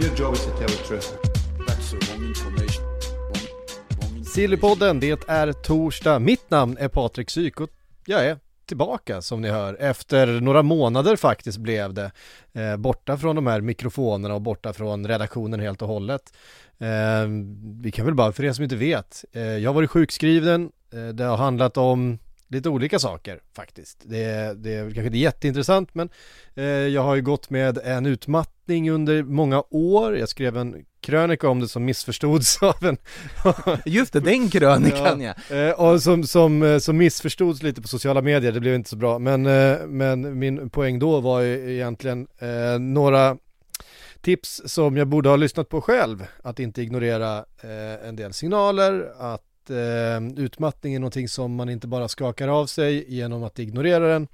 Your job is to tell the truth. That's the wrong information. Sillypodden, det är torsdag. Mitt namn är Patrik Syk och jag är tillbaka som ni hör. Efter några månader faktiskt blev det. Eh, borta från de här mikrofonerna och borta från redaktionen helt och hållet. Eh, vi kan väl bara, för er som inte vet, eh, jag har varit sjukskriven. Eh, det har handlat om lite olika saker faktiskt. Det, det är kanske inte jätteintressant men eh, jag har ju gått med en utmattning under många år. Jag skrev en krönika om det som missförstods av en Just det, den krönikan ja. Eh, och som, som, eh, som missförstods lite på sociala medier, det blev inte så bra. Men, eh, men min poäng då var ju egentligen några tips som jag borde ha lyssnat på själv. Att inte ignorera en del signaler, att utmattning är någonting som man inte bara skakar av sig genom att ignorera den.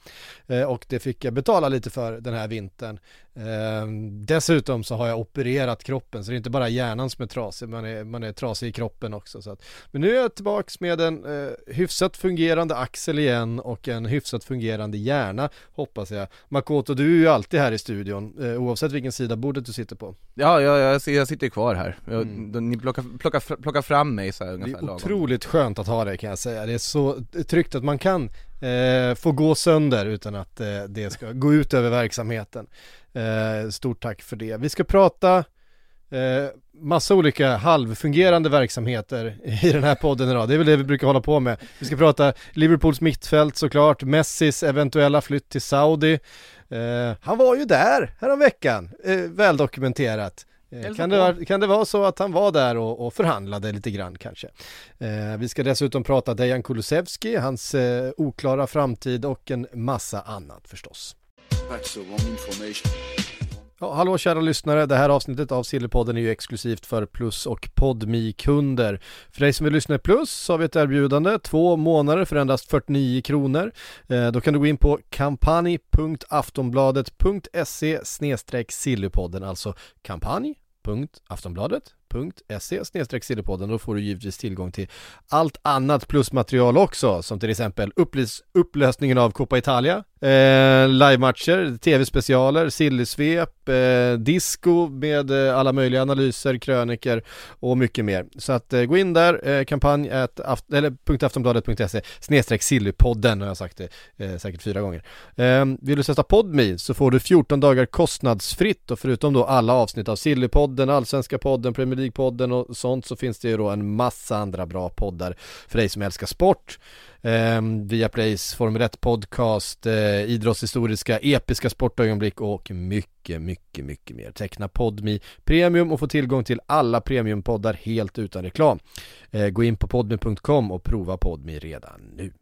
Och det fick jag betala lite för den här vintern. Eh, dessutom så har jag opererat kroppen så det är inte bara hjärnan som är trasig, man är, man är trasig i kroppen också. Så att, men nu är jag tillbaks med en eh, hyfsat fungerande axel igen och en hyfsat fungerande hjärna hoppas jag. Makoto, du är ju alltid här i studion eh, oavsett vilken sida bordet du sitter på. Ja, ja jag, jag sitter kvar här. Jag, Mm. ni plockar, plockar, plockar fram mig så här Det ungefär är lagom. otroligt skönt att ha det kan jag säga. Det är så tryggt att man kan eh, få gå sönder utan att eh, det ska gå ut över verksamheten. Eh, stort tack för det. Vi ska prata eh, massa olika halvfungerande verksamheter i den här podden idag. Det är väl det vi brukar hålla på med. Vi ska prata Liverpools mittfält såklart, Messis eventuella flytt till Saudi. Eh, han var ju där häromveckan, eh, väldokumenterat. Eh, Kan det, vara- kan det vara så att han var där och, och förhandlade lite grann kanske? Eh, vi ska dessutom prata Dejan Kulusevski, hans eh, oklara framtid och en massa annat förstås. That's the wrong information. Ja, hallå kära lyssnare, det här avsnittet av Sillypodden är ju exklusivt för Plus och podmi kunder För dig som vill lyssna i Plus så har vi ett erbjudande, två månader för endast 49 kronor. Eh, då kan du gå in på kampanj.aftonbladet.se sillypodden, alltså www.aftonbladet kampanj.aftonbladet.se sillypodden. Då får du givetvis tillgång till allt annat plusmaterial också, som till exempel upplös upplösningen av Coppa Italia, eh, livematcher, tv-specialer, sillysvep, eh, disco med eh, alla möjliga analyser, kröniker och mycket mer. Så att eh, gå in där, eh, kampanj at aft- eller .aftonbladet.se snedstreck sillypodden har jag sagt det eh, säkert fyra gånger. Eh, vill du sätta Podmi så får du 14 dagar kostnadsfritt och förutom då alla avsnitt av Sillypodden, Allsvenska podden, Premier League-podden och sånt så finns det ju då en massa andra bra poddar för dig som älskar sport. Eh, Viaplays Formel 1 podcast, eh, idrottshistoriska, episka sportögonblick och mycket, mycket, mycket mer. Teckna Podmi Premium och få tillgång till alla premiumpoddar helt utan reklam. Eh, gå in på podmi.com och prova Podmi redan nu.